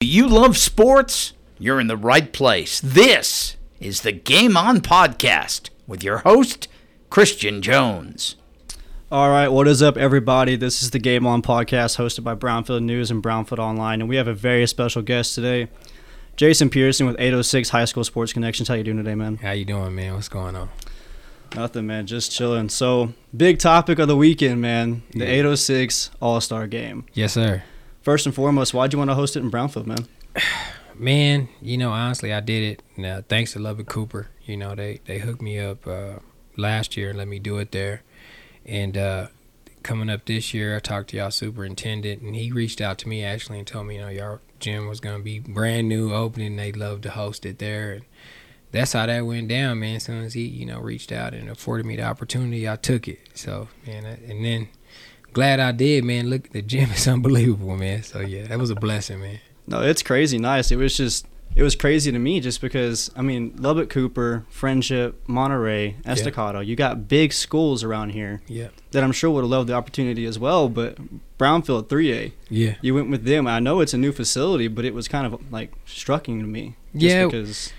Do you love sports? You're in the right place. This is the Game On Podcast with your host, Christian Jones. All right, what is up, everybody? This is the Game On Podcast hosted by Brownfield News and Brownfield Online, and we have a very special guest today, Jason Pearson with 806 High School Sports Connections. How you doing today, man? How you doing, man? What's going on? Nothing, man. Just chilling. So, big topic of the weekend, man. The Yeah. 806 All Star Game. Yes, sir. First and foremost, why'd you want to host it in Brownfield, man? Man, you know, honestly, I did it. Now, thanks to Lubbock Cooper. You know, they they hooked me up uh, last year and let me do it there. And uh, coming up this year, I talked to y'all superintendent, and he reached out to me actually and told me, you know, y'all gym was gonna be brand new opening. They'd love to host it there, and that's how that went down, man. As soon as he, you know, reached out and afforded me the opportunity, I took it. So, man, and then glad I did, man. Look, the gym is unbelievable, man. So yeah, that was a blessing, man. No, it's crazy nice. It was just, it was crazy to me just because, I mean, Lubbock Cooper, Frenship, Monterey, Estacado, you got big schools around here Yeah, that I'm sure would have loved the opportunity as well, but Brownfield 3A, yeah. you went with them. I know it's a new facility, but it was kind of like striking to me. Just Yeah. Because,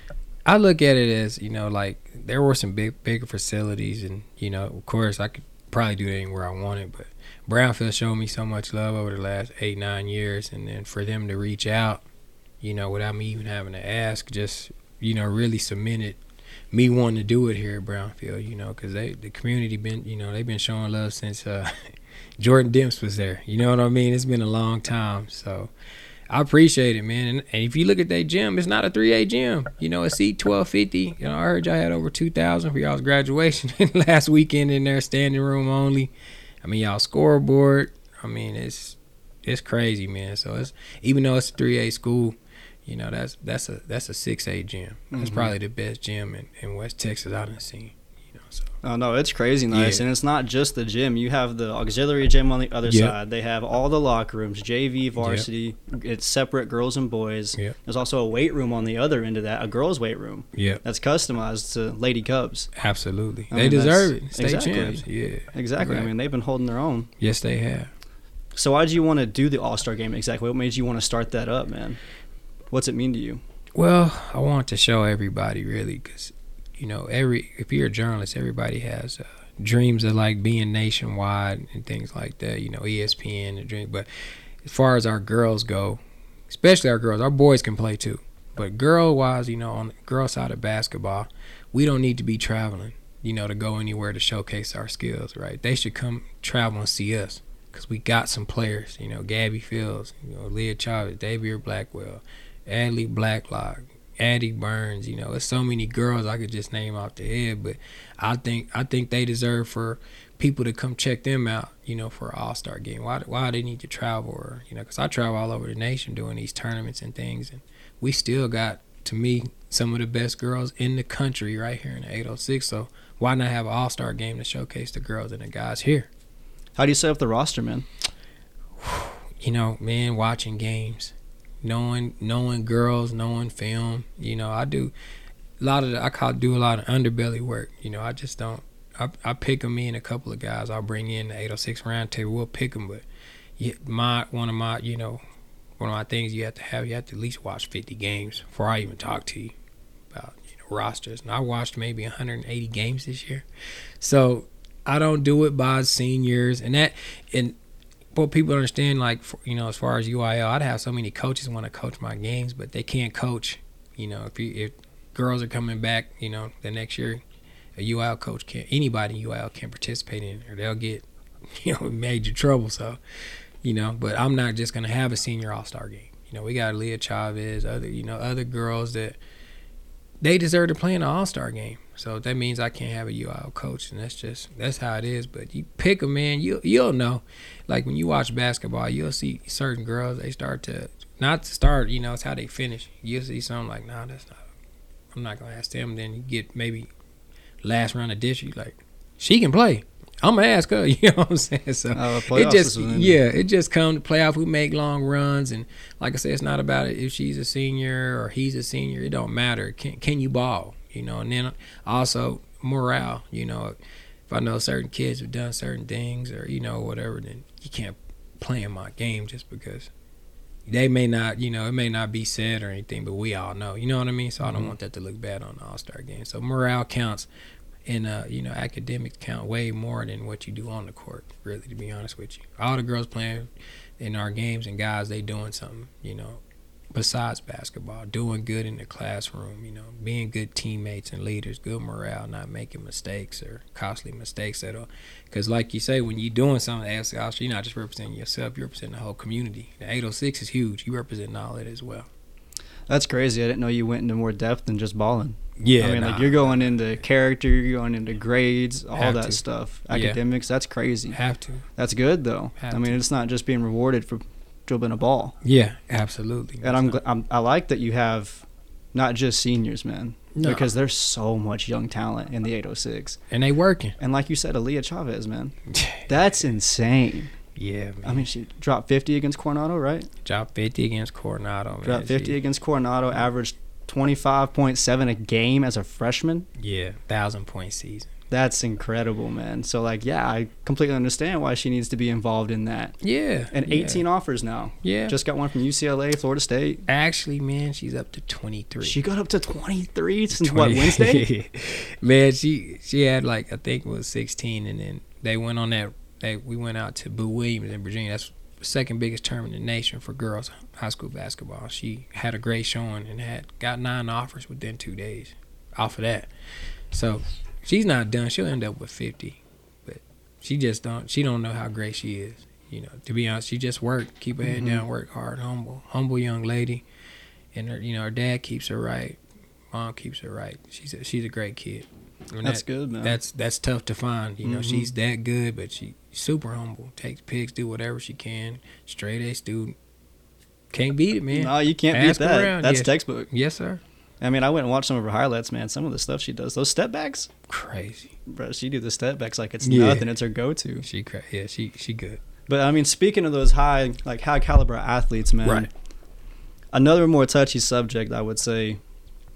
I look at it as you know, like there were some big, bigger facilities, and you know, of course, I could probably do it anywhere I wanted, but Brownfield showed me so much love over the last eight, nine years, and then for them to reach out, you know, without me even having to ask, just you know, really cemented me wanting to do it here at Brownfield, you know, because they the community been, you know, they've been showing love since uh, Jordan Demps was there. You know what I mean? It's been a long time, so. I appreciate it, man. And, and if you look at that gym, it's not a 3A gym. You know, a seat 1250. You know, I heard y'all had over 2,000 for y'all's graduation last weekend in there, standing room only. I mean, y'all scoreboard. I mean, it's it's crazy, man. So it's even though it's a 3A school, you know, that's that's a that's a 6A gym. That's Mhm. probably the best gym in, in West Texas I've seen. So oh no, it's crazy nice. Yeah. And it's not just the gym. You have the auxiliary gym on the other Yep. side. They have all the locker rooms, JV, varsity. It's separate girls and boys. Yep. There's also a weight room on the other end of that, a girls' weight room yeah, that's customized to Lady Cubs. absolutely. I they mean, deserve it. State exactly. champs. Yeah, Exactly. I mean, they've been holding their own. yes, they have. So why did you want to do the All Star game exactly? What made you want to start that up, man? What's it mean to you? Well, I want to show everybody really because, you know, every if you're a journalist, everybody has uh, dreams of like being nationwide and things like that. You know, ESPN and dream. But as far as our girls go, especially our girls, our boys can play too. But girl wise, you know, on the girl side of basketball, we don't need to be traveling, you know, to go anywhere to showcase our skills, right? They should come travel and see us because we got some players, you know, Gabby Fields, you know, Leah Chavez, Xavier Blackwell, Adley Blacklock, Addie Burns, you know, there's so many girls I could just name off the head, but I think I think they deserve for people to come check them out, you know, for an All Star game. Why why do they need to travel, or you know, because I travel all over the nation doing these tournaments and things, and we still got to me some of the best girls in the country right here in the 806. So why not have an All Star game to showcase the girls and the guys here? How do you set up the roster, man? you know, man, watching games, knowing knowing girls, knowing film. You know, I do a lot of the, I call do a lot of underbelly work. You know, I just don't. I, I pick them in a couple of guys. I'll bring in the 806 round table. We'll pick them, but my one of my you know one of my things you have to have you have to at least watch 50 games before I even talk to you about you know rosters. And I watched maybe 180 games this year, so I don't do it by seniors and that and well, people understand like for, you know as far as UIL, I'd have so many coaches want to coach my games, but they can't coach. You know, if you if girls are coming back, you know, the next year, a UIL coach can't anybody in UIL can't participate in or they'll get you know major trouble. So, you know, but I'm not just gonna have a senior All Star game. You know, we got Leah Chavez, other you know other girls that they deserve to play in an All Star game. So that means I can't have a UIL coach, and that's just that's how it is. But you pick a man, you you'll know. Like when you watch basketball, you'll see certain girls they start to not start. You know, it's how they finish. You'll see something like, nah, that's not. I'm not gonna ask them. Then you get maybe last round of dish. You like she can play. I'm gonna ask her. You know what I'm saying? So Uh, it just yeah, it just come to playoff. We make long runs, and like I said, it's not about it if she's a senior or he's a senior. It don't matter. Can can you ball? You know, and then also morale. You know, if I know certain kids have done certain things or you know whatever, then you can't play in my game just because they may not, you know, it may not be said or anything, but we all know. You know what I mean? So I don't Mhm. want that to look bad on the All Star game. So morale counts, and uh, you know, academics count way more than what you do on the court. Really, to be honest with you, all the girls playing in our games and guys, they doing something. You know, besides basketball, doing good in the classroom. You know, being good teammates and leaders, good morale, not making mistakes or costly mistakes at all. Because, like you say, when you're doing something AFC Austria, you're not just representing yourself, you're representing the whole community. The 806 is huge. You represent all that as well. That's crazy. I didn't know you went into more depth than just balling. Yeah, I mean, like you're going into character, you're going into grades, all Have that to. stuff, Yeah. academics. That's crazy. have to. That's good though. Have I mean, to. it's not just being rewarded for dribbling a ball. Yeah, absolutely. And I'm, gl- I'm I like that you have not just seniors, man, No. because there's so much young talent in the 806. and they working. And like you said, Aaliyah Chavez, man, that's insane. yeah, man. I mean, she dropped 50 against Coronado, right? dropped 50 against Coronado. Man. Dropped 50 She- against Coronado, averaged 25.7 a game as a freshman. Yeah, thousand point season. That's incredible, man. So like, yeah, I completely understand why she needs to be involved in that. Yeah, And yeah. 18 offers now. Yeah, Just got one from UCLA, Florida State. actually, man, she's up to 23. She got up to 23 since 20 what Wednesday? man, she she had like I think it was 16, and then they went on that. They we went out to Boo Williams in Virginia. That's second biggest tournament in the nation for girls high school basketball. She had a great showing and had got nine offers within two days off of that. So she's not done. She'll end up with 50, but she just don't. She don't know how great she is. You know, to be honest, she just work, keep her head Mhm. down, work hard, humble, humble young lady, and her, you know, her dad keeps her right, mom keeps her right. She's a, she's a great kid. And That's that- good, man. That's that's tough to find. You know, Mhm. she's that good, but she super humble. Takes pics, do whatever she can. Straight A student. Can't beat it, man. no, you can't Ask beat that. around, That's yeah. textbook. Yes, sir. I mean, I went and watched some of her highlights, man. Some of the stuff she does, those step backs, Crazy. bro. She do the step backs like it's Yeah. nothing. It's her go-to. She cra- yeah, she she good. But I mean, speaking of those high, like high caliber athletes, man. Right. Another more touchy subject, I would say,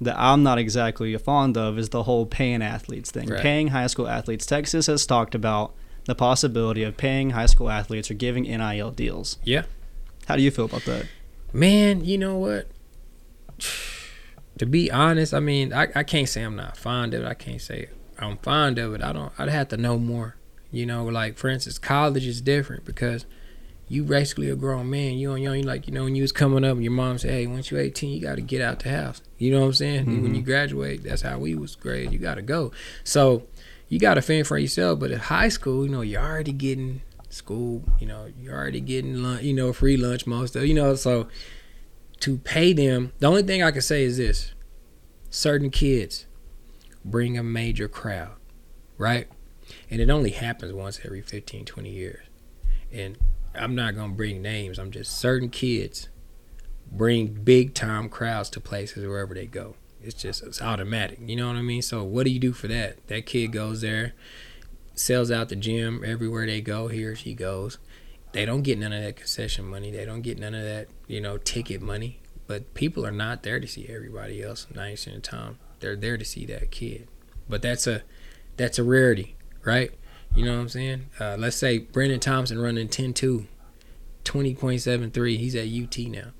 that I'm not exactly fond of is the whole paying athletes thing. Right. Paying high school athletes. Texas has talked about the possibility of paying high school athletes or giving NIL deals. Yeah. How do you feel about that? Man, you know what? To be honest, I mean, I, I can't say I'm not fond of it. I can't say I'm fond of it. I don't. I'd have to know more. You know, like for instance, college is different because you basically a grown man. You on young. You like you know when you was coming up, and your mom said, "Hey, once you're 18, you got to get out the house." You know what I'm saying? When Mhm. you graduate, that's how we was grade. You got to go. So you got to fend for yourself. But at high school, you know, you're already getting school. You know, you're already getting lunch. You know, free lunch most of. You know, so to pay them, the only thing I can say is this: certain kids bring a major crowd, right? And it only happens once every 15, 20 years. And I'm not gonna bring names. I'm just certain kids bring big time crowds to places wherever they go. It's just it's automatic. You know what I mean? So what do you do for that? That kid goes there, sells out the gym everywhere they go. He or she goes. They don't get none of that concession money. They don't get none of that, you know, ticket money. But people are not there to see everybody else 90% of the time. They're there to see that kid. But that's a that's a rarity, right? You know what I'm saying? Uh, let's say Brendan Thompson running 10-2, 20.73. He's at UT now.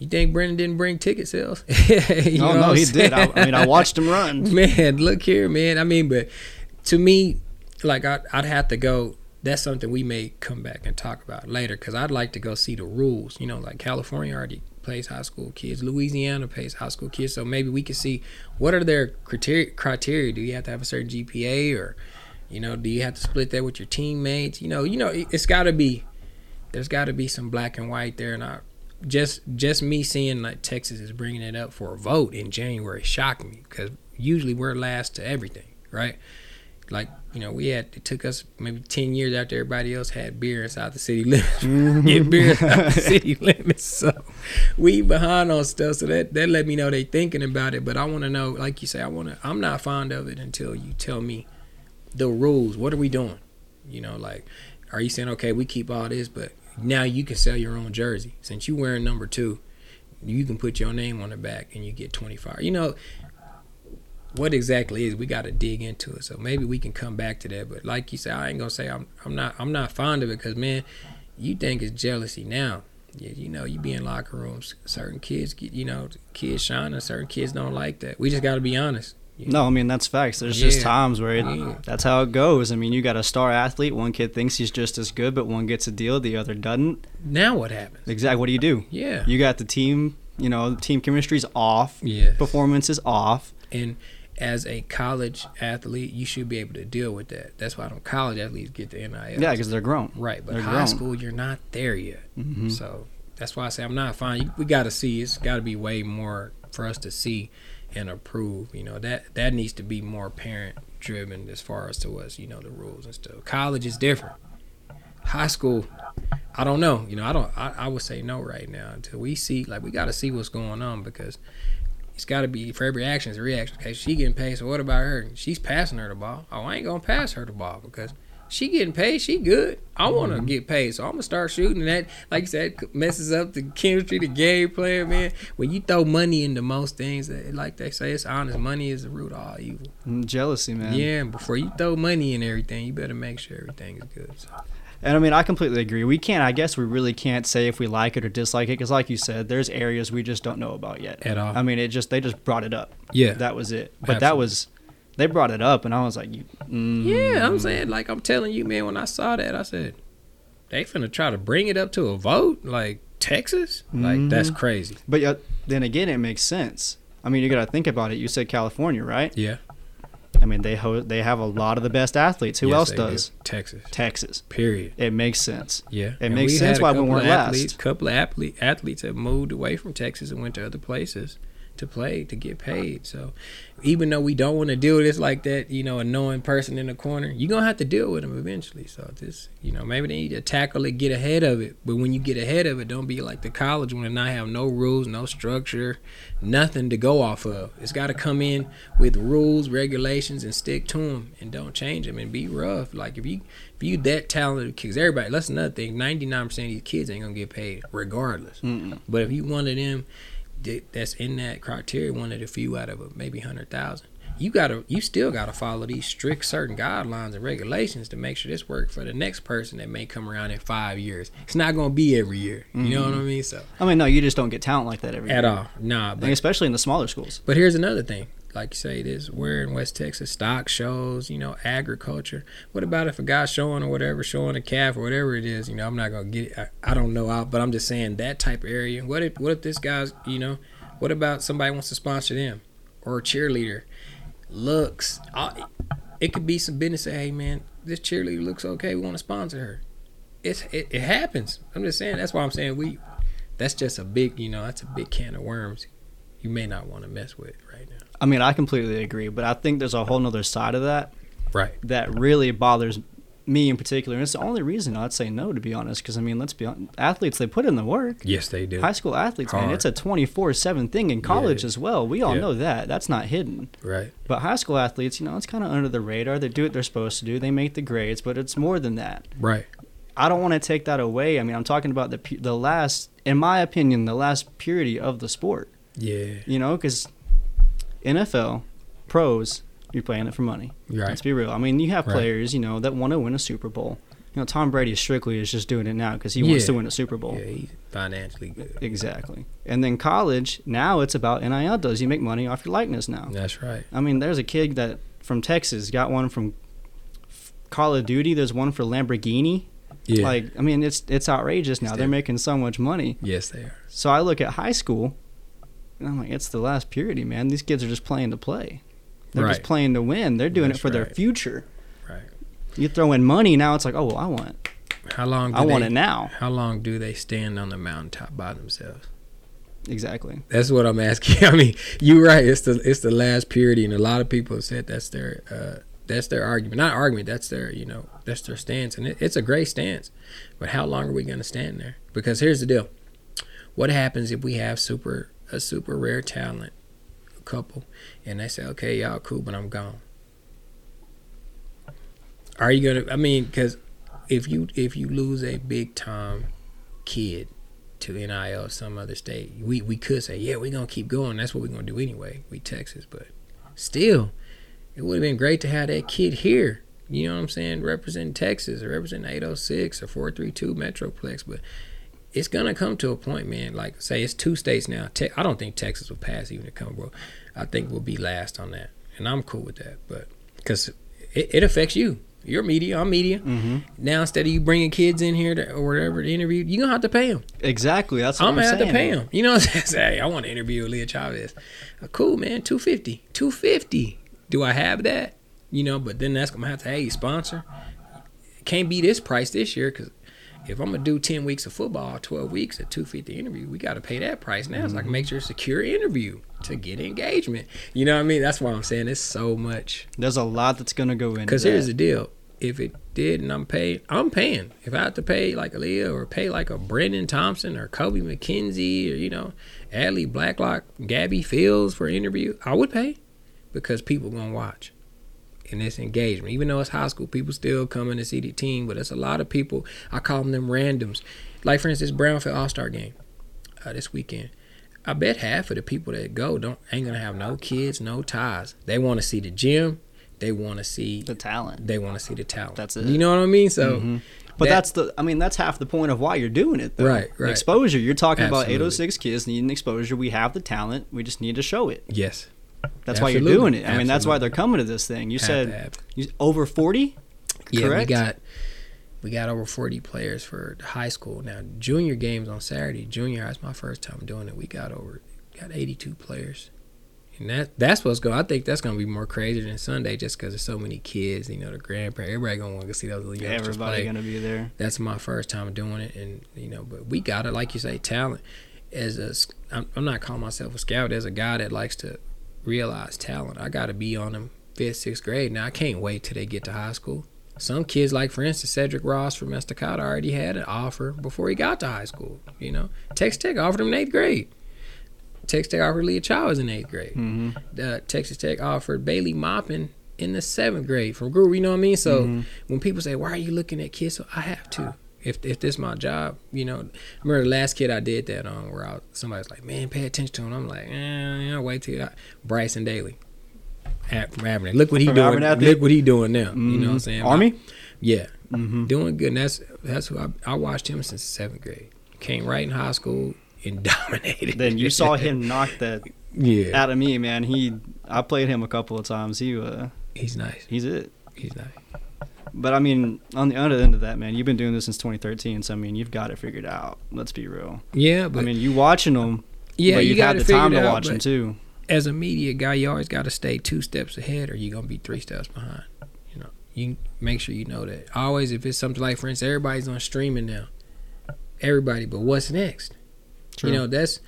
You think Brendan didn't bring ticket sales? You know no, no, he did. I. I mean, I watched him run. man, look here, man. I mean, but to me, like I'd, I'd have to go. That's something we may come back and talk about later because I'd like to go see the rules. You know, like California already plays high school kids, Louisiana plays high school kids, so maybe we could see what are their criteria. Criteria? Do you have to have a certain GPA, or you know, do you have to split that with your teammates? You know, you know, it- it's got to be. There's got to be some black and white there, and I just just me seeing like Texas is bringing it up for a vote in January shocked me because usually we're last to everything, right? Like you know, we had it took us maybe ten years after everybody else had beer inside the city limits. Mm-hmm. Get beer inside the city limits, so we behind on stuff. So that that let me know they thinking about it. But I want to know, like you say, I want to. I'm not fond of it until you tell me the rules. What are we doing? You know, like are you saying okay, we keep all this, but now you can sell your own jersey since you wearing number two you can put your name on the back and you get 25 you know what exactly is we got to dig into it so maybe we can come back to that but like you said i ain't gonna say i'm, I'm not i'm not fond of it because man you think it's jealousy now Yeah, you know, you be in locker rooms. Certain kids, get, you know, kids shine, and certain kids don't like that. We just got to be honest. No, I mean that's facts. There's just times where it, Yeah. that's how it goes. I mean, you got a star athlete. One kid thinks he's just as good, but one gets a deal, the other doesn't. Now what happens? Exactly. What do you do? Yeah, You got the team. You know, team chemistry's off. yeah. Performance is off. And as a college athlete, you should be able to deal with that. That's why don't college athletes get the NIL. Yeah, because they're grown. right. But they're high grown. school, you're not there yet. hmm So that's why I say I'm not fine. We got to see. It's got to be way more for us to see and approve. You know that that needs to be more parent driven as far as to us. You know the rules and stuff. College is different. High school, I don't know. You know I don't. I, I would say no right now until we see. Like we got to see what's going on because. It's got to be for every action is a reaction. Okay, she getting paid. So what about her? She's passing her the ball. Oh, I ain't gonna pass her the ball because she getting paid. She good. I want to get paid, so I'm gonna start shooting. That, like you said, messes up the chemistry, the game plan, man. When you throw money into most things, eh, like they say, it's honest. Money is the root of all evil. Mm, Jealousy, man. Yeah, and before you throw money in everything, you better make sure everything is good. So, And I mean, I completely agree. We can't. I guess we really can't say if we like it or dislike it because, like you said, there's areas we just don't know about yet. At all. I mean, it just they just brought it up. yeah, That was it. But that was they brought it up, and I was like, you, mm, yeah. I'm saying, like I'm telling you, man. When I saw that, I said, they finna try to bring it up to a vote, like Texas. Like that's Mhm. crazy. But yet, then again, it makes sense. I mean, you got to think about it. You said California, right? Yeah. I mean, they ho- they have a lot of the best athletes. Who Yes, else they do. does? Texas. Texas. Period. It makes sense. Yeah, It And makes sense a why we weren't of last. athletes, couple of athlete, athletes have moved away from Texas and went to other places to play to get paid. So even though we don't want to deal with this like that, you know, annoying person in the corner, you're gonna have to deal with them eventually. So just you know, maybe they need to tackle it, get ahead of it. But when you get ahead of it, don't be like the college when not have no rules, no structure, nothing to go off of. It's got to come in with rules, regulations, and stick to them, and don't change them, and be rough. Like if you if you that talented because everybody. That's another thing. Ninety nine percent of these kids ain't gonna get paid regardless. Mm-mm. But if you one of them that's in that criteria, one of the few out of a, maybe hundred thousand, you gotta you still gotta follow these strict certain guidelines and regulations to make sure this works for the next person that may come around in five years. It's not gonna be every year. You know what I mm-hmm. mean? So I mean, no, you just don't get talent like that every at year. all, nah. But especially in the smaller schools. but here's another thing. Like you say, this we're in West Texas, stock shows, you know, agriculture. What about if a guy's showing or whatever, showing a calf or whatever it is? You know, I'm not gonna get it. I, I don't know, but I'm just saying that type of area. What if what if this guy's, you know, what about somebody wants to sponsor them or a cheerleader? Looks, I, it could be some business. Say, hey man, this cheerleader looks okay. We want to sponsor her. It's it, it happens. I'm just saying. That's why I'm saying we. That's just a big, you know, that's a big can of worms. You may not want to mess with right now. I mean, I completely agree, but I think there's a whole nother side of that Right. that really bothers me in particular. And it's the only reason I'd say no, to be honest, because I mean, let's be honest, athletes they put in the work. Yes, they do. High school athletes, man, it's a 24 7 thing in college Yeah. as well. We all Yeah. know that. That's not hidden. Right. But high school athletes, you know, it's kind of under the radar. They do what they're supposed to do, they make the grades, but it's more than that. Right. I don't want to take that away. I mean, I'm talking about the the last, in my opinion, the last purity of the sport. Yeah. You know, because NFL pros, you're playing it for money. You're Let's be real. I mean, you have Right. players, you know, that want to win a Super Bowl. You know, Tom Brady strictly is just doing it now because he wants to win a Super Bowl. Yeah, he's financially good. Exactly. And then college, now it's about NIL. Does you make money off your likeness now? That's right. I mean, there's a kid that from Texas got one from Call of Duty. There's one for Lamborghini. Yeah. Like, I mean, it's it's outrageous now. They're making so much money. yes, they are. So I look at high school, and I'm like, it's the last purity, man. These kids are just playing to play. They're just playing to win. They're doing That's it for their future. Right. You throw in money now, it's like, oh, well, I want, How long? Do I want it now. How long do they stand on the mountaintop by themselves? Exactly. That's what I'm asking. I mean, you're right. It's the it's the last purity, and a lot of people have said that's their uh, that's their argument. Not argument. That's their you know that's their stance, and it, it's a great stance. But how long are we going to stand there? Because here's the deal: what happens if we have super a super rare talent couple, and they say, okay, y'all cool, but I'm gone. Are you gonna? I mean, because if you if you lose a big time kid to NIL some other state, we we could say, yeah, we're gonna keep going. That's what we're gonna do anyway. We Texas, but still, it would have been great to have that kid here. You know what I'm saying? Represent Texas or represent 806 or 432 Metroplex, but it's gonna come to a point, man. Like say it's two states now. Te- I don't think Texas will pass even to come, bro. I think we'll be last on that, and I'm cool with that. But because it, it affects you. You're media. I'm media. Mm-hmm. Now instead of you bringing kids in here to, or whatever to interview, you gonna have to pay them. Exactly. That's what I'm I'm, gonna have to pay them. You know saying? Hey, I want to interview Leah Chavez. Uh, cool, man. 250. 250. Do I have that? You know, but then that's gonna have to hey sponsor. Can't be this price this year because if I'm gonna do 10 weeks of football, 12 weeks at 250 interview, we got to pay that price now. So I can make sure it's a secure interview to get engagement. You know what I mean? That's why I'm saying it's so much. There's a lot that's gonna go in. Because here's the deal: if it did and I'm paid, I'm paying. If I have to pay like Aaliyah or pay like a Brendan Thompson or Kobe McKenzie or you know Adley Blacklock, Gabby Fields for an interview, I would pay because people gonna watch. And it's engagement. Even though it's high school, people still coming to see the team, but it's a lot of people. I call them them randoms. Like for instance, Brownfield All Star Game uh, this weekend. I bet half of the people that go don't ain't gonna have no kids, no ties. They want to see the gym. They want to see the talent. they want to see the talent. That's it. You know what I mean? So, Mhm. But that- that's the. I mean, that's half the point of why you're doing it, though. Right, right. Exposure. You're talking Absolutely. about 806 kids needing exposure. We have the talent. We just need to show it. yes, That's why you're doing it. I mean, that's why they're coming to this thing. You said you, over 40. yeah. correct? We got we got over forty players for the high school now. Junior games on Saturday. Junior, that's my first time doing it. We got over got eighty two players. And that that's what's going. I think that's going to be more crazy than Sunday, just because there's so many kids. You know, the grandparents, everybody going to want to see those little youngsters Everybody play. gonna be there. that's my first time doing it and you know but we got it like you say talent as a, I'm, I'm not calling myself a scout as a guy that likes to realize talent i got to be on them fifth sixth grade now i can't wait till they get to high school some kids like for instance cedric ross from estacado already had an offer before he got to high school you know texas tech offered him in eighth grade texas tech offered leah chavez in eighth grade Mm-hmm. uh, Texas Tech offered Bailey Maupin in the seventh grade from Groom. You know what I mean? So Mhm. when people say, "Why are you looking at kids?" So I have to. If if this my job, you know. I remember the last kid I did that on, where I, somebody's like, "Man, pay attention to him." I'm like, eh, you know, wait till I, Bryson Daily at, from. Look what he From doing. Look what he doing now. You know what I'm Mhm. saying? Army. Yeah, Mm-hmm. doing good. And that's that's who I, I watched him since seventh grade. Came right in high school and dominated. Then you saw him knock that yeah, out of me, man. He, I played him a couple of times. He, uh, he's nice. he's it. He's nice. But I mean, on the other end of that, man, you've been doing this since 2013. So I mean, you've got it figured out. Let's be real. Yeah, but I mean, you watching them, yeah, but you you've had the time to out, watch them too. As a media guy, you always got to stay two steps ahead, or you're gonna be three steps behind. You know, you make sure you know that. Always, if it's something like, for instance, everybody's on streaming now. Everybody, but what's next? True. You know, that's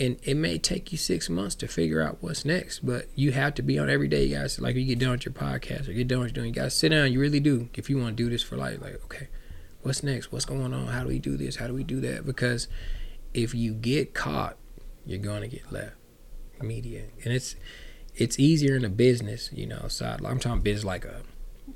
and it may take you six months to figure out what's next, but you have to be on every day, you guys. Like you get done with your podcast or get done with doing, you gotta sit down. You really do. If you want to do this for life, like, okay, what's next? What's going on? How do we do this? How do we do that? Because if you get caught, you're gonna get left. Media. And it's it's easier in a business, you know, side. I'm talking business like a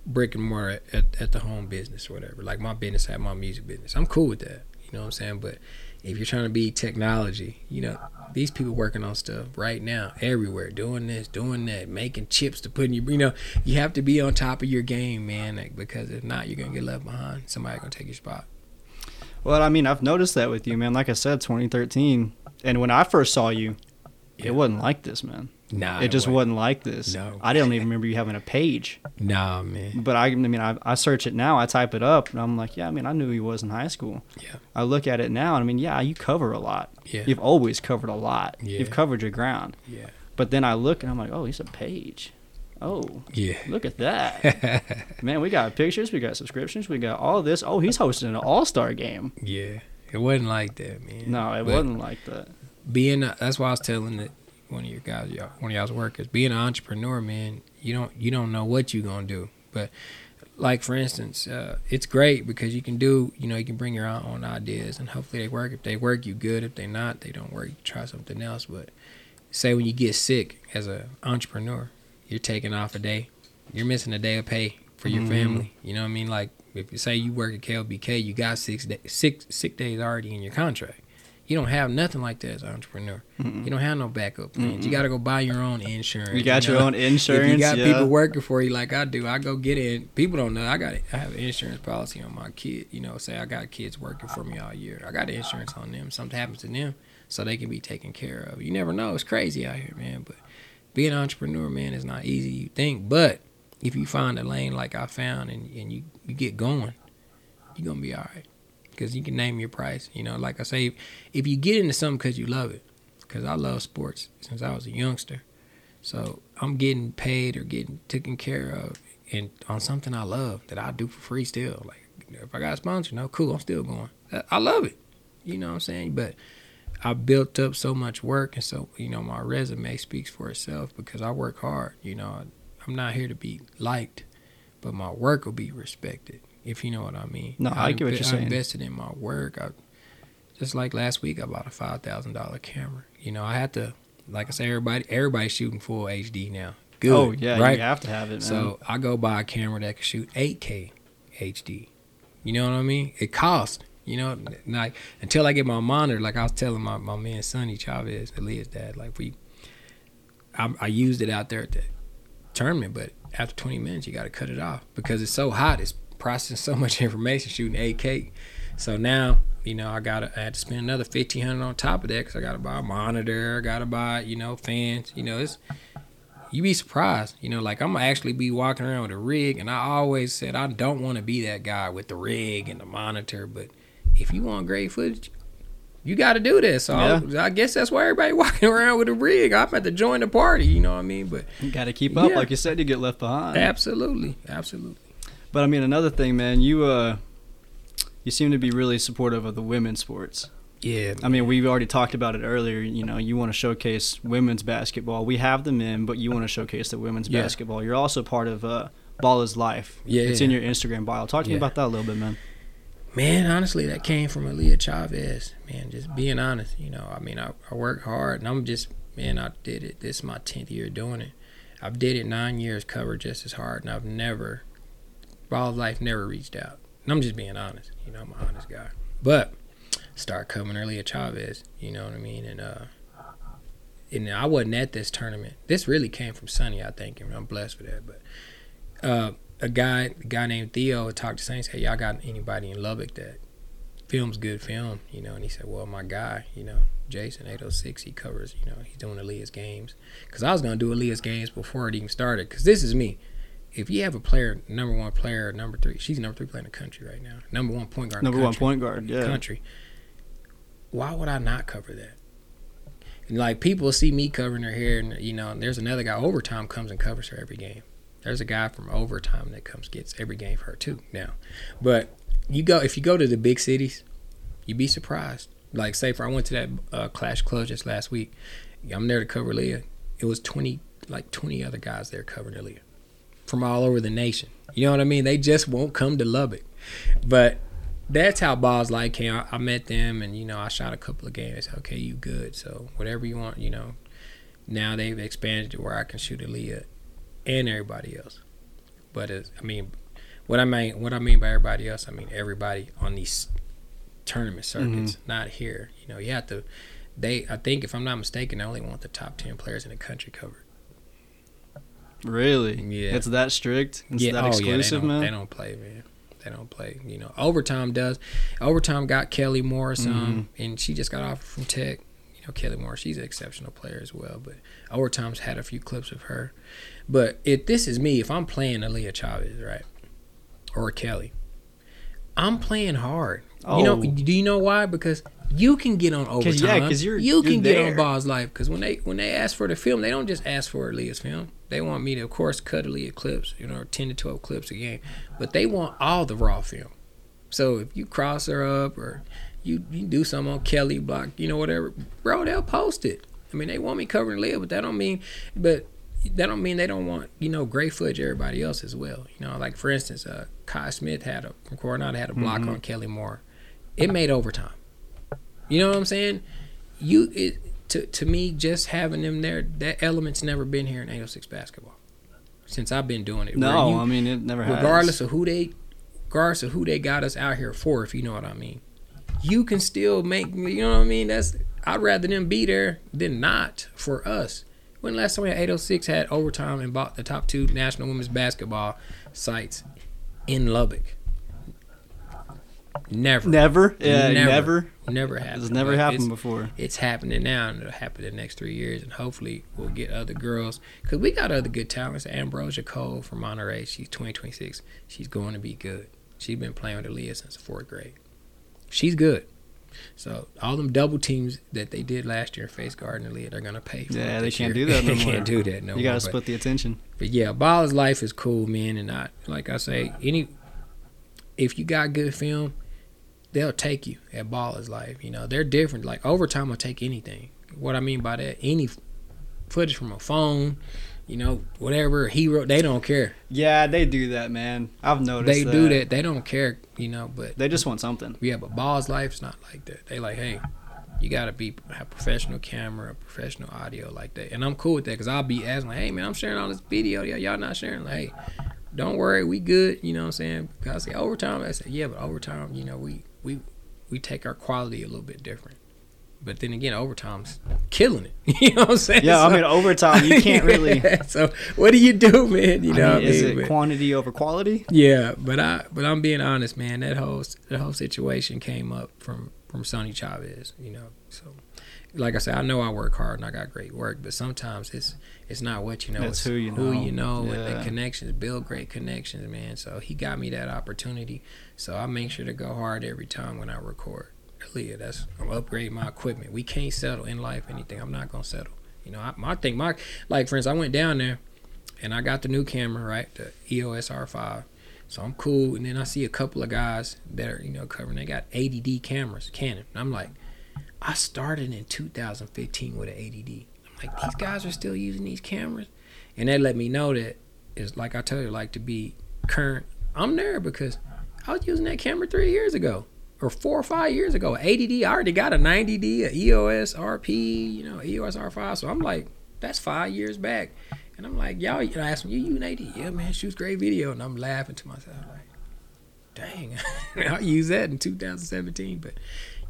brick and mortar at, at the home business or whatever. Like my business had my music business. I'm cool with that. You know what I'm saying? But if you're trying to be technology, you know, these people working on stuff right now, everywhere, doing this, doing that, making chips to put in your, you know, you have to be on top of your game, man, like, because if not, you're gonna get left behind. Somebody gonna take your spot. Well, I mean, I've noticed that with you, man. Like I said, 2013, and when I first saw you, Yeah. it wasn't like this, man. Nah, it just wasn't like this. No. I didn't even remember you having a page. Nah, man. But I, I mean, I, I search it now. I type it up, and I'm like, yeah. I mean, I knew he was in high school. Yeah. I look at it now, and I mean, yeah, you cover a lot. Yeah. You've always covered a lot. Yeah. You've covered your ground. Yeah. But then I look, and I'm like, oh, he's a page. Oh, Yeah. look at that. Man, we got pictures, we got subscriptions, we got all this. Oh, he's hosting an all star game. yeah. It wasn't like that, man. No, it But- wasn't like that. being a, that's why I was telling that one of your guys, y'all, one of y'all's workers, being an entrepreneur, man, you don't you don't know what you're gonna do. But like for instance, uh, it's great because you can do, you know, you can bring your own ideas and hopefully they work. If they work, you good. If they not, they don't work. You try something else. But say when you get sick as an entrepreneur, you're taking off a day, you're missing a day of pay for your Mhm. family. You know what I mean? Like if you say you work at KLBK, you got six day, six sick days already in your contract You don't have nothing like that as an entrepreneur. You don't have no backup plans. You got to go buy your own insurance. You got your know? own insurance. If you got yeah. people working for you like I do, I go get in. People don't know. I got I have an insurance policy on my kid. You know, say I got kids working for me all year. I got insurance on them. Something happens to them, so they can be taken care of. You never know. It's crazy out here, man. But being an entrepreneur, man, is not easy. You think, but if you find a lane like I found and, and you, you get going, you're gonna be all right. Because you can name your price. You know, like I say, if you get into something because you love it, because I love sports since I was a youngster. So I'm getting paid or getting taken care of and on something I love that I do for free still. Like if I got a sponsor, no, cool, I'm still going. I- I love it. You know what I'm saying? But I built up so much work and so you know my resume speaks for itself because I work hard. You know, I'm not here to be liked, but my work will be respected. If you know what I mean. No, I get what you're saying. I invested in my work. I just like last week, I bought a five thousand dollar camera. You know, I had to, like I say, everybody, everybody's shooting full HD now. Good, oh yeah, right? you have to have it, man. So I go buy a camera that can shoot 8K HD. You know what I mean? It costs. You know, like until I get my monitor, like I was telling my, my man Sonny Chavez, Aaliyah's dad, like we, I, I used it out there at the tournament, but after 20 minutes, you got to cut it off because it's so hot. It's processing so much information shooting 8K. So now, you know, I got to I had to spend another 1500 on top of that because I got to buy a monitor, I got to buy, you know, fans. You know, it's you be surprised. You know, like I'm gonna actually be walking around with a rig, and I always said I don't want to be that guy with the rig and the monitor. But if you want great footage, you got to do this. So I, I guess that's why everybody walking around with a rig. I'm at to join the party. You know what I mean? But you got to keep up, Yeah. like you said, you get left behind. absolutely, absolutely. But I mean, another thing, man, you uh, you seem to be really supportive of the women's sports. Yeah. I mean, we've already talked about it earlier. You know, you want to showcase women's basketball. We have the men, but you want to showcase the women's Yeah. basketball. You're also part of uh, Ball is Life. Yeah. It's in your Instagram bio. Talk to me about that a little bit, man. Man, honestly, that came from Aaliyah Chavez. Man, just being honest, you know. I mean, I, I work hard, and I'm just man. I did it. This is my tenth year doing it. I've did it nine years, covered just as hard, and I've never, Ball is Life, never reached out. And I'm just being honest. You know, I'm an honest guy. But start coming early at Chavez. You know what I mean? And uh, and I wasn't at this tournament. This really came from Sonny, I think, and I'm blessed for that. But uh, a guy, a guy named Theo, talked to Sonny, said, "Y'all got anybody in Lubbock that films good film?" You know, and he said, "Well, my guy, you know, Jason 806, he covers, you know, he's doing Aaliyah's games." Because I was gonna do Aaliyah's games before it even started. Because this is me. If you have a player, number one player, number three, she's number three player in the country right now, number one point guard, in the Number one country point guard. Yeah. country. Why would I not cover that? And like people see me covering her hair, and you know, there's another guy. Overtime comes and covers her every game. There's a guy from Overtime that comes gets every game for her too now. But you go if you go to the big cities, you'd be surprised. Like say for I went to that uh, Clash Club just last week. I'm there to cover Leah. It was 20 like 20 other guys there covering Leah from all over the nation. You know what I mean? They just won't come to Lubbock. But that's how Ball's Life came. I, I met them, and you know, I shot a couple of games. "Okay, you good? So whatever you want, you know." Now they've expanded to where I can shoot Aaliyah and everybody else. But I mean, what I mean, what I mean by everybody else, I mean everybody on these tournament mm-hmm. circuits, not here. You know, you have to. They, I think, if I'm not mistaken, they only want the top ten players in the country covered. Really? Yeah. It's that strict. It's that oh, exclusive, they don't, man. They don't play, man. They don't play. You know, overtime does. Overtime got Kelly Morris, um, Mm-hmm. and she just got offered from Tech. You know, Kelly Morris, she's an exceptional player as well. But overtime's had a few clips of her. But if this is me, if I'm playing Aaliyah Chavez, right, or Kelly, I'm playing hard. Oh. You know, Oh. do you know why? Because you can get on 'Cause, yeah, overtime. 'cause you're- you you're can get on there. Ball's Life. Because when they when they ask for the film, they don't just ask for Aaliyah's film. They want me to, of course, cut Aaliyah clips. You know, ten to twelve clips a game, but they want all the raw film. So if you cross her up or you, you do something on Kelly block, you know, whatever, bro, they'll post it. I mean, they want me covering Leah, but that don't mean, but that don't mean they don't want you know great footage everybody else as well. You know, like for instance, uh, Kai Smith had a from Coronado had a block Mhm. on Kelly Moore. It made overtime. You know what I'm saying? You it to to me just having them there, that element's never been here in 806 basketball since I've been doing it. no, you- I mean it never has. regardless of who they regardless of who they got us out here for if you know what i mean you can still make. You know what I mean? That's I'd rather them be there than not for us. When last time we had 806 had overtime and bought the top two national women's basketball sites in Lubbock? Never. Never? Yeah, Never. never. Never happened. It's never happened it's- before. it's happening now and it'll happen in the next three years and hopefully we'll get other girls because we got other good talents ambrosia cole from monterey she's 2026 she's going to be good she's been playing with aaliyah since the fourth grade she's good so all them double teams that they did last year in face guard and aaliyah they're going to pay for Yeah, they can't year. do that no they more. can't do that no more. you got to but- split the attention. but yeah, Baller's life is cool, man. And I, like I say, any if you got good film, they'll take you at Baller's life. You know, they're different. Like overtime will take anything. What I mean by that, any footage from a phone, you know, whatever hero, they don't care. Yeah, they do that, man. I've noticed They do that. They don't care. You know, but They just want something. yeah, but Ball's life is not like that. They like, hey, you gotta be have professional camera, professional audio like that, and I'm cool with that because I'll be asking like, hey man, I'm sharing all this video, yeah, y'all not sharing. Like, hey, don't worry, we good. You know what I'm saying? Because I say overtime, I say yeah, but overtime, you know, we we we take our quality a little bit different. But then again, overtime's killing it. You know what I'm saying? Yeah, I mean, overtime, you can't really. so what do you do, man? You I know, mean, what I is mean? it But- quantity over quality? yeah, but I but I'm being honest, man. That whole that whole situation came up from from Sonny Chavez, you know. So, like I said, I know I work hard and I got great work, but sometimes it's it's not what you know, It's it's who you who know. you know, and the connections, build great connections, man. So he got me that opportunity, so I make sure to go hard every time when I record. Leah, that's I'm upgrading my equipment. We can't settle in life anything. I'm not gonna settle. You know, I, I think my like friends. I went down there and I got the new camera, right, the EOS R5. So I'm cool, and then I see a couple of guys that are you know covering. They got 80D cameras, Canon. And I'm like, I started in 2015 with an 80D. I'm like, these guys are still using these cameras, and that let me know that it's like I tell you, like to be current. I'm there because I was using that camera three years ago or four or five years ago. 80D, I already got a 90D, a EOS RP, you know, EOS R5. So I'm like, that's five years back. And I'm like, y'all, you know, ask me, you an 80? Yeah, man, shoots great video. And I'm laughing to myself, like, dang, I'll use that in 2017. But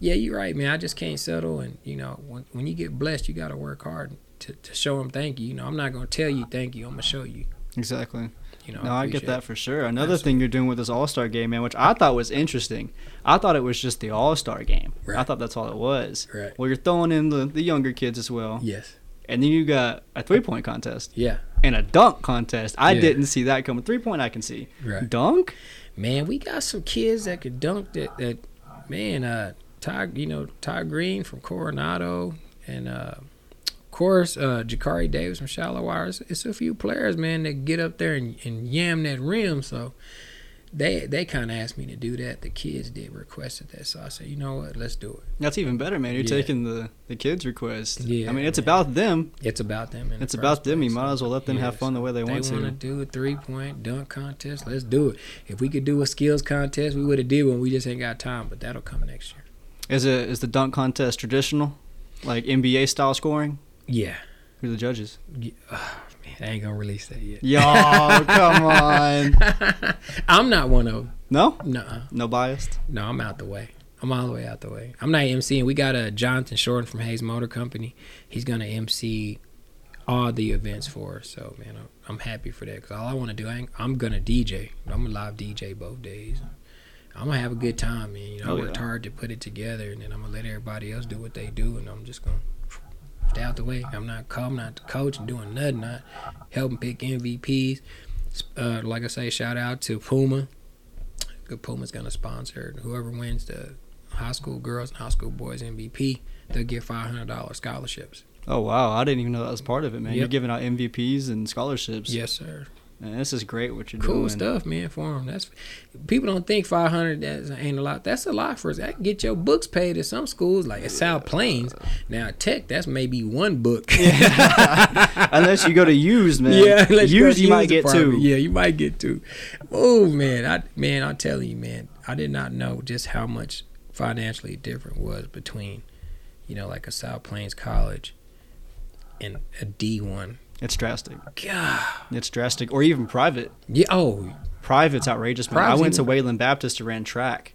yeah, you're right, man. I just can't settle. And, you know, when, when you get blessed, you got to work hard to, to show them thank you. You know, I'm not going to tell you thank you. I'm going to show you. Exactly. You know, No, I get that for sure. Another Absolutely. thing you're doing with this All Star game, man, which I thought was interesting. I thought it was just the All Star game. Right. I thought that's all it was. Right. Well, you're throwing in the, the younger kids as well. Yes. And then you got a three point contest Yeah. and a dunk contest. I Yeah. didn't see that coming. Three point, I can see. Right. Dunk? Man, we got some kids that could dunk that. That man, uh, Ty, you know, Ty Green from Coronado, and uh, of course, uh, Jakari Davis from Shallowater. It's a few players, man, that get up there and, and yam that rim. So they they kind of asked me to do that. The kids did requested that, so I said, you know what, let's do it. That's even better, man. You're Yeah. taking the, the kids' request. Yeah, I mean, it's man. about them. It's about them. The It's first about them. You might as well let them have fun the way they want to. They want to do a three point dunk contest. Let's do it. If we could do a skills contest, we would have did one. We just ain't got time, but that'll come next year. Is it is the dunk contest traditional, like NBA style scoring? Yeah. Who are the judges? Yeah, I ain't gonna release that yet. Yo, come on. I'm not one of them. No, No, no biased. no, I'm out the way. I'm all the way out the way. I'm not MCing. We got a Jonathan Shorten from Hayes Motor Company. He's gonna MC all the events for us. So man, I'm, I'm happy for that because all I want to do, I I'm gonna DJ. I'm a live DJ both days. I'm gonna have a good time, man. You know, Oh, I worked yeah. hard to put it together, and then I'm gonna let everybody else do what they do, and I'm just gonna stay out the way. I'm not, co- I'm not the coach and doing nothing. Not helping pick MVPs. Uh, like I say, shout out to Puma. Good Puma's gonna sponsor whoever wins the high school girls and high school boys MVP. They'll get five hundred dollars scholarships. Oh wow, I didn't even know that was part of it, man. You're giving out MVPs and scholarships. Yes, sir. Man, this is great what you're Cool doing. Cool stuff, man. For them, that's people don't think five hundred that ain't a lot. That's a lot for us. I can get your books paid at some schools, like at South Plains. Now Tech, that's maybe one book. Unless you go to used, man. Yeah, go used to you might get department. two. Yeah, you might get two. Oh man, I man, I'm telling you, man, I did not know just how much financially different was between, you know, like a South Plains college and a D one. It's drastic. God, It's drastic, or even private. yeah. Oh, Private's outrageous, man. I went to Wayland Baptist to ran track.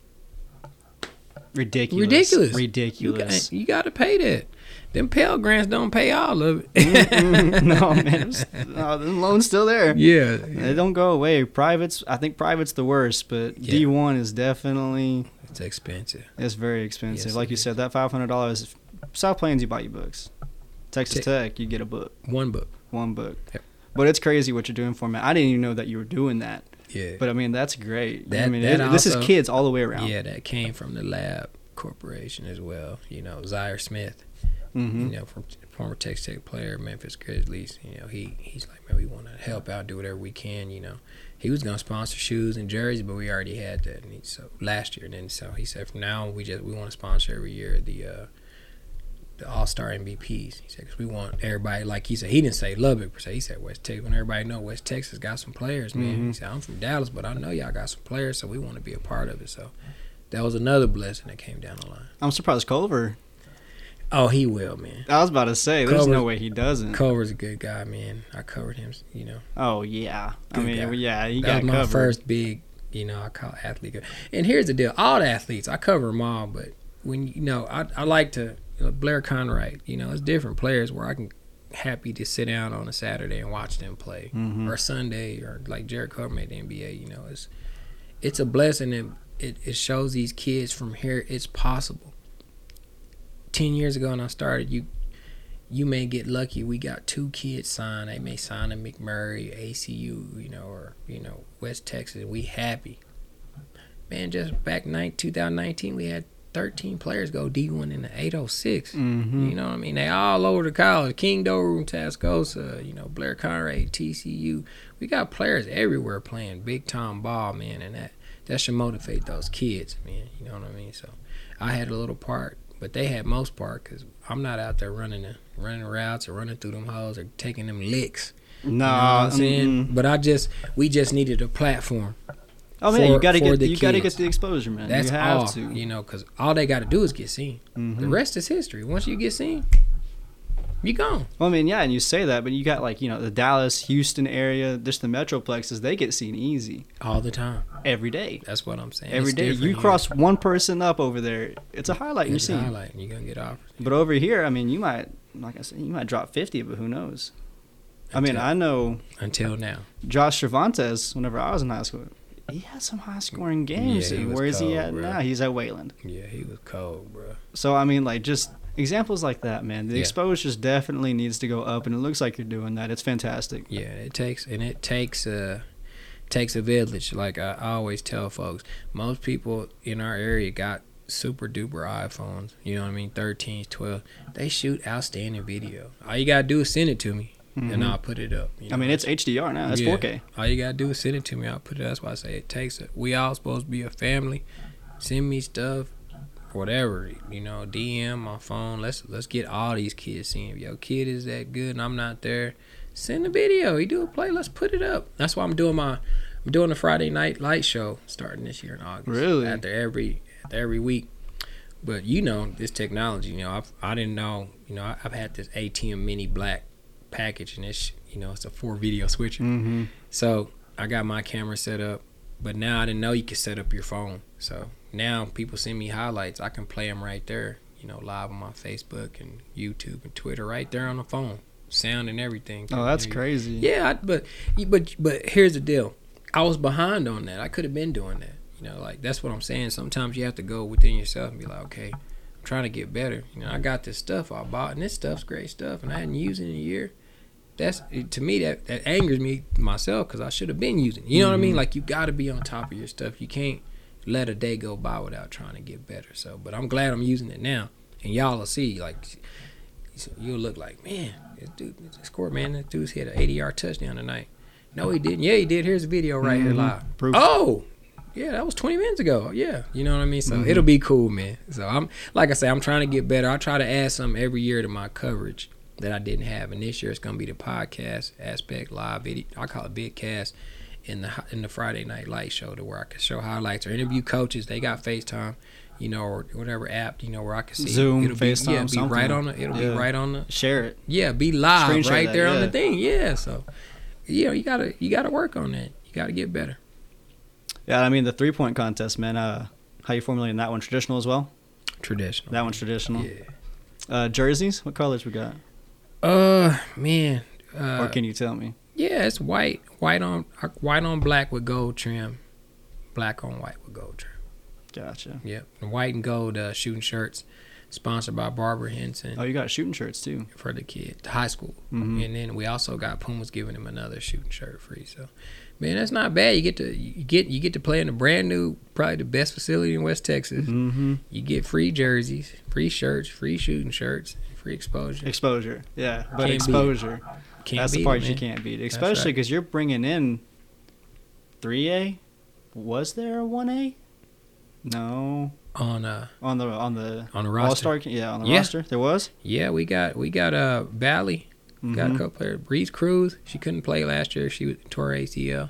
Ridiculous. Ridiculous. You, Ridiculous. got, you got to pay that. Them Pell Grants don't pay all of it. No man, no, uh, the loan's still there. yeah, They don't go away. Privates, I think private's the worst, but Yeah. D one is definitely it's expensive. it's very expensive. Yes, like you is. said, that five hundred dollars. South Plains, you buy your books. Texas Tech- Tech, you get a book, One book. One book. Yep. But it's crazy what you're doing for me. I didn't even know that you were doing that. Yeah. But I mean, that's great. I That- mean, that it- this is kids all the way around. Yeah, that came from the Lab Corporation as well. You know, Zhaire Smith, hmm you know, from former Texas Tech player, Memphis Grizzlies. You know, he he's like, man, we want to help out, do whatever we can. You know, he was gonna sponsor shoes and jerseys, but we already had that. And he, so last year, and then so he said, from now on, we just we want to sponsor every year the. uh the All Star MVPs. He said, because we want everybody, like he said, he didn't say Lubbock per se. He said West Texas. When everybody know West Texas got some players, man. Mhm. He said, I'm from Dallas, but I know y'all got some players, so we want to be a part of it. So that was another blessing that came down the line. I'm surprised Culver. Oh, he will, man. I was about to say, there's Culver's- no way he doesn't. Culver's a good guy, man. I covered him, you know. oh yeah, I mean, guy. yeah, he that got was my covered. first big, you know, I call athlete. And here's the deal: all the athletes, I cover them all, but when you know, I, I like to you know, Blair Conwright. You know, it's different players where I can happy to sit down on a Saturday and watch them play, Mhm. or Sunday, or like Jarrett Culver made the NBA. You know, it's it's a blessing and it, it shows these kids from here it's possible. Ten years ago when I started, you you may get lucky. We got two kids signed. They may sign a McMurry, ACU, you know, or you know West Texas. We happy, man. Just back nine, 2019, we had 13 players go D1 in the 806. Mhm. You know what I mean? They all over the college. King Doerue, Tascosa, you know, Blair Conwright, TCU. We got players everywhere playing big time ball, man, and that that should motivate those kids, man. You know what I mean? So I had a little part, but they had most part because I'm not out there running the running routes or running through them holes or taking them licks. No, You know I'm saying? mm-mm. But I just we just needed a platform. Oh man, for- you gotta get the you gotta get the exposure, man. That's you have all, to. you know, because all they got to do is get seen. The Mhm. rest is history. Once you get seen, you gone. Well, I mean, yeah, and you say that, but you got like you know the Dallas, Houston area, just the metroplexes. They get seen easy all the time. every day. That's what I'm saying. Every It's day, you here. cross one person up over there, it's a highlight It's a scene. highlight, and you're gonna get offers. But over here, I mean, you might, like I said, you might drop fifty, but who knows? I mean, I know until now. Josh Cervantes. Whenever I was in high school, he had some high scoring games. Yeah, Where is he at bro. now? He's at Wayland. Yeah, he was cold, bro. So I mean, like just examples like that, man. The Yeah. exposure just definitely needs to go up, and it looks like you're doing that. It's fantastic. Yeah, it takes and it takes a takes a village. Like I, I always tell folks, most people in our area got super duper iPhones. You know what I mean? 13s, 12. They shoot outstanding video. All you gotta do is send it to me, and Mhm. I'll put it up. you I mean, it's HDR now. It's Yeah. 4K. All you gotta do is send it to me. I'll put it. That's why I say it takes it. We all supposed to be a family. Send me stuff, whatever you know. DM my phone. Let's let's get all these kids seeing. If your kid is that good and I'm not there, send a video. You do a play. Let's put it up. That's why I'm doing my. I'm doing a Friday night light show starting this year in August. Really? After every after every week. But you know this technology. You know I've, I didn't know. You know I, I've had this ATEM Mini Black package and it's you know it's a four video switcher. Mm-hmm. So I got my camera set up, but now I didn't know you could set up your phone. So now people send me highlights. I can play them right there, you know, live on my Facebook and YouTube and Twitter right there on the phone, sound and everything. Oh, that's You know, crazy. Yeah, I, but but but here's the deal. I was behind on that. I could have been doing that. You know, like that's what I'm saying. Sometimes you have to go within yourself and be like, okay, I'm trying to get better. You know, I got this stuff I bought, and this stuff's great stuff, and I hadn't used it in a year that's to me that that angers me myself because I should have been using. it. You know what I mean? Mhm. Like you got to be on top of your stuff. You can't let a day go by without trying to get better. So, but I'm glad I'm using it now, and y'all will see. Like you'll look like, man, this dude, this score, man, that dude's hit an 80 yard touchdown tonight. No, he didn't. Yeah, he did. Here's the video right here Mhm. live. Proof. Oh. Yeah, that was 20 minutes ago. Yeah, you know what I mean. So Mhm. it'll be cool, man. So I'm like I say, I'm trying to get better. I try to add something every year to my coverage that I didn't have, and this year it's gonna be the podcast aspect, live video. I call it big cast in the in the Friday night light show, to where I can show highlights or interview coaches. They got FaceTime, you know, or whatever app, you know, where I can see Zoom, It'll be, FaceTime, yeah, be right on the. It'll Yeah. be right on the. Share it. Yeah, be live Screen right that, there on the thing. Yeah, so you know you gotta you gotta work on that. You gotta get better. Yeah, I mean the three point contest, man. Uh, how you formulating that one? Traditional as well. traditional. That one's traditional. Yeah. Uh, jerseys. What colors we got? Uh, man. Uh, or can you tell me? Yeah, it's white, white on uh, white on black with gold trim, black on white with gold trim. Gotcha. Yep, and white and gold uh, shooting shirts, sponsored by Barbara Henson Oh, you got shooting shirts too. for the kid, the high school, Mhm. and then we also got Pumas giving him another shooting shirt free. So, man, that's not bad. You get to you get you get to play in a brand new, probably the best facility in West Texas. Mm-hmm. You get free jerseys, free shirts, free shooting shirts, free exposure. Exposure. Yeah, but Can't exposure. Can't That's the part it, you can't beat, especially right. because you're bringing in 3A. Was there a 1A? No, on uh on the on the on the roster. Star. Yeah, on the Yeah. roster there was. Yeah, we got we got uh Valley. Got a Mhm. couple players. Breeze Cruz, she couldn't play last year. She was- tore ACL.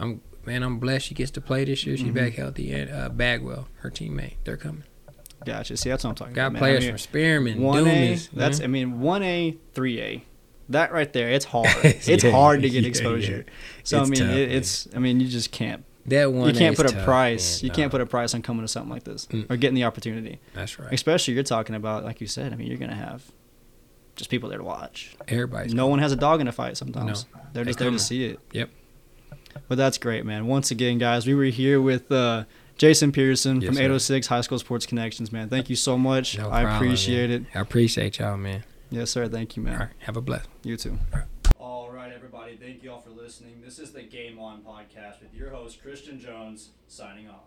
I'm man, I'm blessed she gets to play this year. She's Mhm. back healthy. And uh, Bagwell, her teammate, they're coming. Gotcha. See, that's what I'm talking Got about. man. players I mean, from Spearman, one A. That's. I mean one A, three A. That right there, it's hard. It's Yeah, hard to get exposure. yeah. So It's I mean, tough, it, it's I mean, you just can't. that one. you can't put a price. man. You can't put a price on coming to something like this Mm. or getting the opportunity. That's right. Especially you're talking about, like you said. I mean, you're gonna have just people there to watch. Everybody's no one has a dog in a fight sometimes. No. They're They just there to see it. Yep. But that's great, man. Once again, guys, we were here with uh, Jason Pearson Yes, from sir. 806 High School Sports Connections, man. Thank you so much. No I appreciate man. it. I appreciate y'all, man. Yes, sir. Thank you, man. All right, have a blessed. You too. All right, everybody. Thank you all for listening. This is the Game On podcast with your host, Christian Jones, signing off.